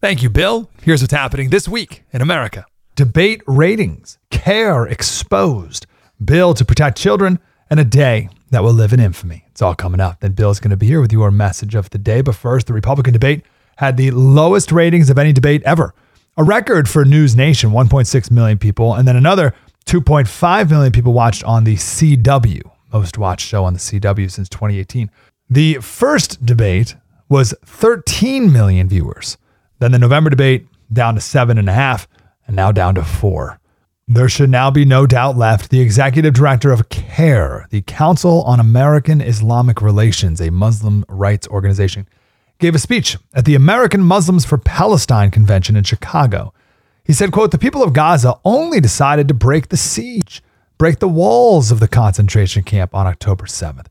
Thank you, Bill. Here's what's happening this week in America debate ratings, CAIR exposed, bill to protect children, and a day that will live in infamy. It's all coming up. Then Bill's going to be here with your message of the day. But first, the Republican debate had the lowest ratings of any debate ever. A record for News Nation, 1.6 million people, and then another 2.5 million people watched on the CW, most watched show on the CW since 2018. The first debate was 13 million viewers. Then the November debate down to seven and a half, and now down to four. There should now be no doubt left. The executive director of CAIR, the Council on American Islamic Relations, a Muslim rights organization, gave a speech at the American Muslims for Palestine convention in Chicago. He said, quote, the people of Gaza only decided to break the siege, break the walls of the concentration camp on October 7th.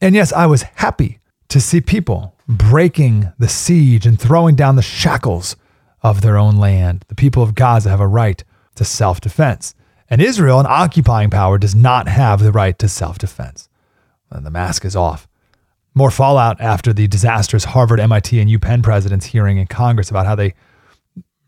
And yes, I was happy to see people breaking the siege and throwing down the shackles of their own land. The people of Gaza have a right to self defense. And Israel, an occupying power, does not have the right to self defense. Uh, the mask is off. More fallout after the disastrous Harvard, MIT, and UPenn presidents hearing in Congress about how they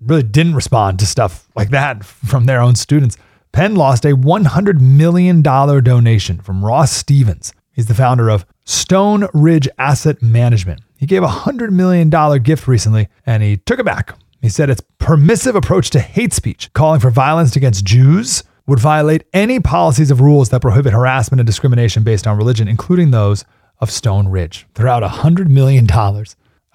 really didn't respond to stuff like that from their own students. Penn lost a $100 million donation from Ross Stevens. He's the founder of Stone Ridge Asset Management. He gave a $100 million gift recently and he took it back. He said its permissive approach to hate speech, calling for violence against Jews, would violate any policies of rules that prohibit harassment and discrimination based on religion, including those of Stone Ridge. They're out $100 million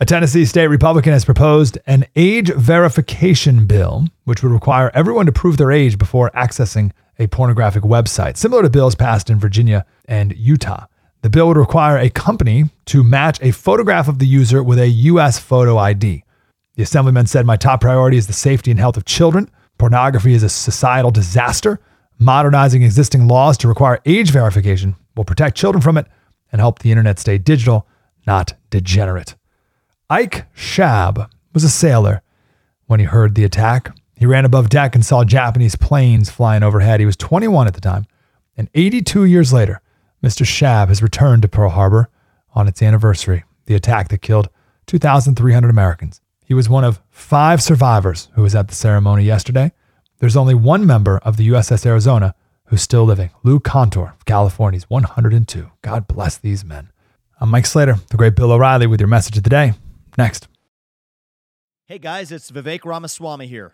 a Tennessee state Republican has proposed an age verification bill, which would require everyone to prove their age before accessing a pornographic website, similar to bills passed in Virginia and Utah. The bill would require a company to match a photograph of the user with a U.S. photo ID. The assemblyman said, My top priority is the safety and health of children. Pornography is a societal disaster. Modernizing existing laws to require age verification will protect children from it and help the internet stay digital, not degenerate. Ike Schab was a sailor when he heard the attack. He ran above deck and saw Japanese planes flying overhead. He was 21 at the time. And 82 years later, Mr. Schab has returned to Pearl Harbor on its anniversary, the attack that killed 2,300 Americans. He was one of five survivors who was at the ceremony yesterday. There's only one member of the USS Arizona who's still living, Lou Conter of California. He's 102. God bless these men. I'm Mike Slater, the great Bill O'Reilly, with your message of the day. Next. Hey guys, it's Vivek Ramaswamy here,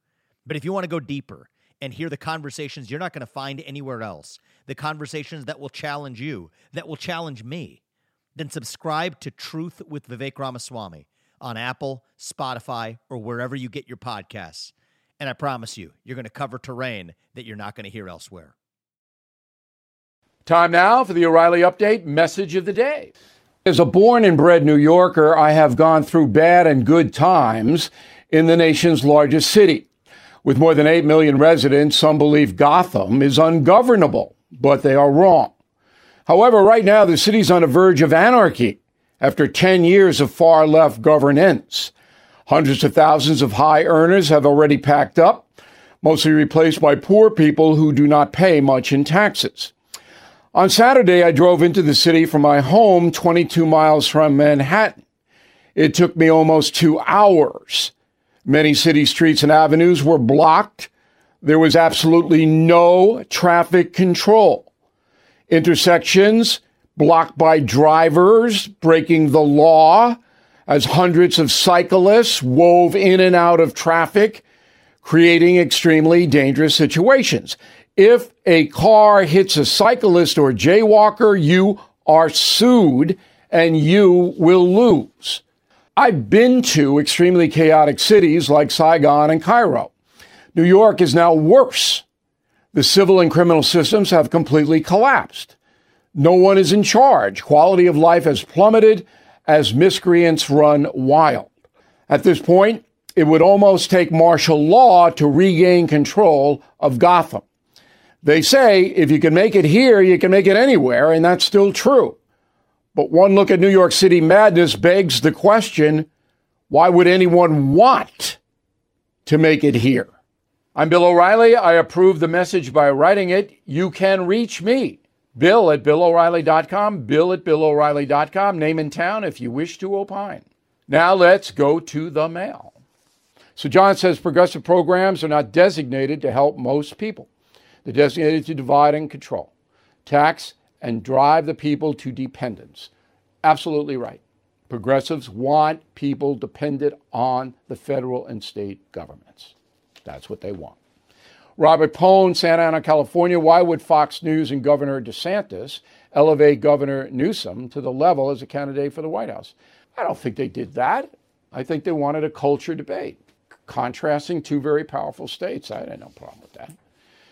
But if you want to go deeper and hear the conversations you're not going to find anywhere else, the conversations that will challenge you, that will challenge me, then subscribe to Truth with Vivek Ramaswamy on Apple, Spotify, or wherever you get your podcasts. And I promise you, you're going to cover terrain that you're not going to hear elsewhere. Time now for the O'Reilly Update message of the day. As a born and bred New Yorker, I have gone through bad and good times in the nation's largest city. With more than 8 million residents, some believe Gotham is ungovernable, but they are wrong. However, right now, the city's on the verge of anarchy after 10 years of far left governance. Hundreds of thousands of high earners have already packed up, mostly replaced by poor people who do not pay much in taxes. On Saturday, I drove into the city from my home 22 miles from Manhattan. It took me almost two hours. Many city streets and avenues were blocked. There was absolutely no traffic control. Intersections blocked by drivers breaking the law as hundreds of cyclists wove in and out of traffic, creating extremely dangerous situations. If a car hits a cyclist or jaywalker, you are sued and you will lose. I've been to extremely chaotic cities like Saigon and Cairo. New York is now worse. The civil and criminal systems have completely collapsed. No one is in charge. Quality of life has plummeted as miscreants run wild. At this point, it would almost take martial law to regain control of Gotham. They say if you can make it here, you can make it anywhere, and that's still true. But one look at New York City madness begs the question why would anyone want to make it here? I'm Bill O'Reilly. I approve the message by writing it. You can reach me, Bill at BillO'Reilly.com, Bill at BillO'Reilly.com, name and town if you wish to opine. Now let's go to the mail. So John says progressive programs are not designated to help most people. They're designated to divide and control, tax and drive the people to dependence. Absolutely right. Progressives want people dependent on the federal and state governments. That's what they want. Robert Pone, Santa Ana, California. Why would Fox News and Governor DeSantis elevate Governor Newsom to the level as a candidate for the White House? I don't think they did that. I think they wanted a culture debate, contrasting two very powerful states. I had no problem with that.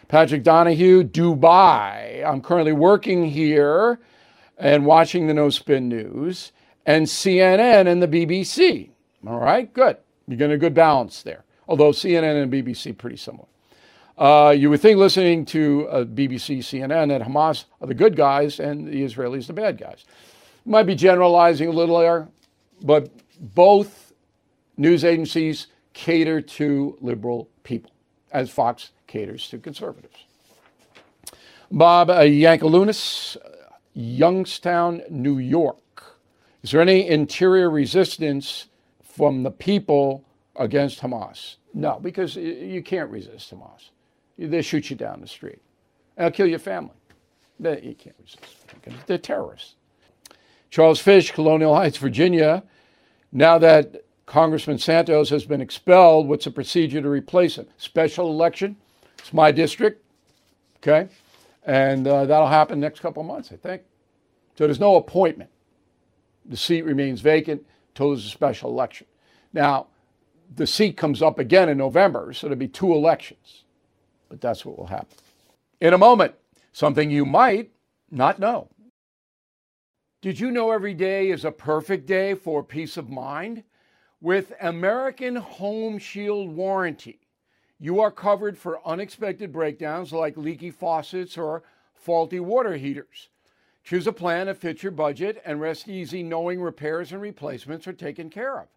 Patrick Donahue, Dubai. I'm currently working here and watching the No Spin News and CNN and the BBC. All right, good. You're getting a good balance there. Although CNN and BBC pretty similar. Uh, you would think listening to uh, BBC, CNN, that Hamas are the good guys and the Israelis the bad guys. Might be generalizing a little there, but both news agencies cater to liberal people, as Fox caters to conservatives. Bob Yankelunas, Youngstown, New York. Is there any interior resistance from the people against Hamas? No, because you can't resist Hamas. They shoot you down the street. They'll kill your family. You can't resist. They're terrorists. Charles Fish, Colonial Heights, Virginia. Now that Congressman Santos has been expelled, what's the procedure to replace him? Special election? It's my district, okay? And uh, that'll happen next couple months, I think. So there's no appointment. The seat remains vacant until there's a special election. Now, the seat comes up again in November, so there'll be two elections. But that's what will happen. In a moment, something you might not know. Did you know every day is a perfect day for peace of mind? With American Home Shield Warranty you are covered for unexpected breakdowns like leaky faucets or faulty water heaters. Choose a plan that fits your budget and rest easy knowing repairs and replacements are taken care of.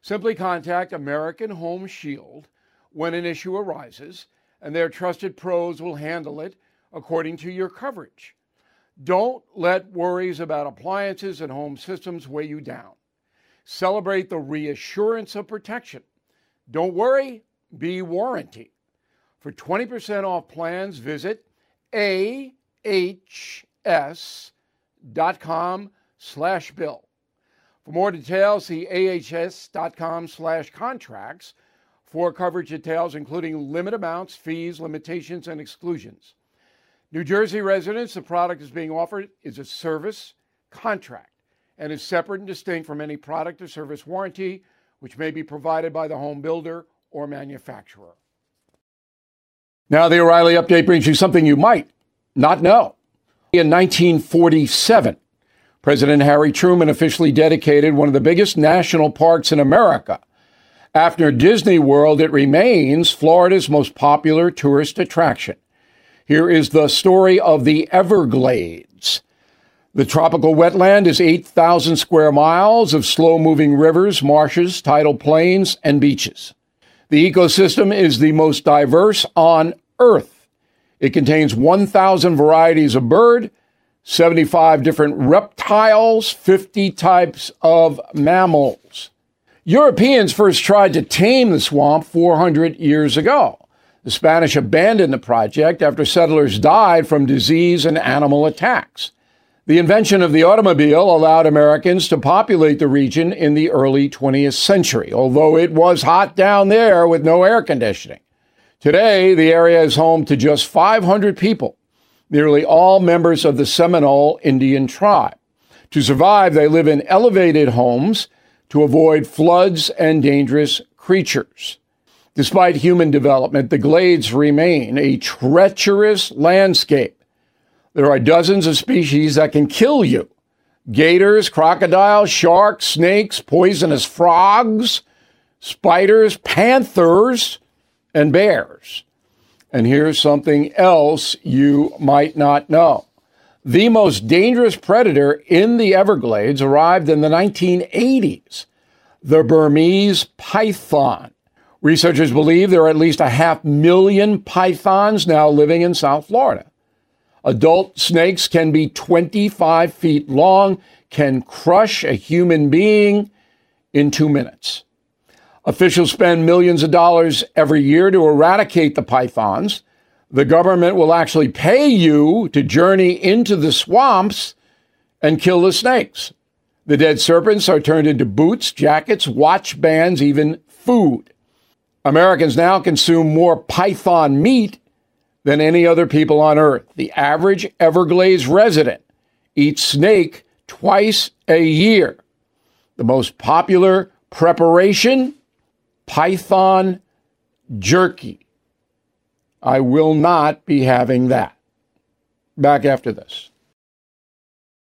Simply contact American Home Shield when an issue arises, and their trusted pros will handle it according to your coverage. Don't let worries about appliances and home systems weigh you down. Celebrate the reassurance of protection. Don't worry, be warranty. For 20% off plans, visit ahs.com slash bill. For more details, see ahs.com slash contracts for coverage details, including limit amounts, fees, limitations, and exclusions. New Jersey residents, the product is being offered is a service contract and is separate and distinct from any product or service warranty, which may be provided by the home builder or manufacturer. Now, the O'Reilly update brings you something you might not know. In 1947, President Harry Truman officially dedicated one of the biggest national parks in America. After Disney World, it remains Florida's most popular tourist attraction. Here is the story of the Everglades. The tropical wetland is 8,000 square miles of slow moving rivers, marshes, tidal plains, and beaches. The ecosystem is the most diverse on Earth. It contains 1,000 varieties of bird, 75 different reptiles, 50 types of mammals. Europeans first tried to tame the swamp 400 years ago. The Spanish abandoned the project after settlers died from disease and animal attacks. The invention of the automobile allowed Americans to populate the region in the early 20th century, although it was hot down there with no air conditioning. Today, the area is home to just 500 people nearly all members of the Seminole Indian tribe. To survive, they live in elevated homes to avoid floods and dangerous creatures. Despite human development, the glades remain a treacherous landscape. There are dozens of species that can kill you gators, crocodiles, sharks, snakes, poisonous frogs, spiders, panthers, and bears. And here's something else you might not know. The most dangerous predator in the Everglades arrived in the 1980s the Burmese python. Researchers believe there are at least a half million pythons now living in South Florida. Adult snakes can be 25 feet long, can crush a human being in two minutes. Officials spend millions of dollars every year to eradicate the pythons. The government will actually pay you to journey into the swamps and kill the snakes. The dead serpents are turned into boots, jackets, watch bands, even food. Americans now consume more python meat than any other people on earth. The average Everglades resident eats snake twice a year. The most popular preparation Python jerky. I will not be having that. Back after this.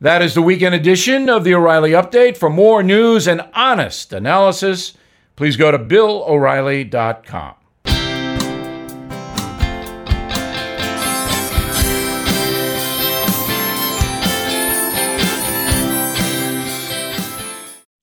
That is the weekend edition of the O'Reilly Update. For more news and honest analysis, please go to BillO'Reilly.com.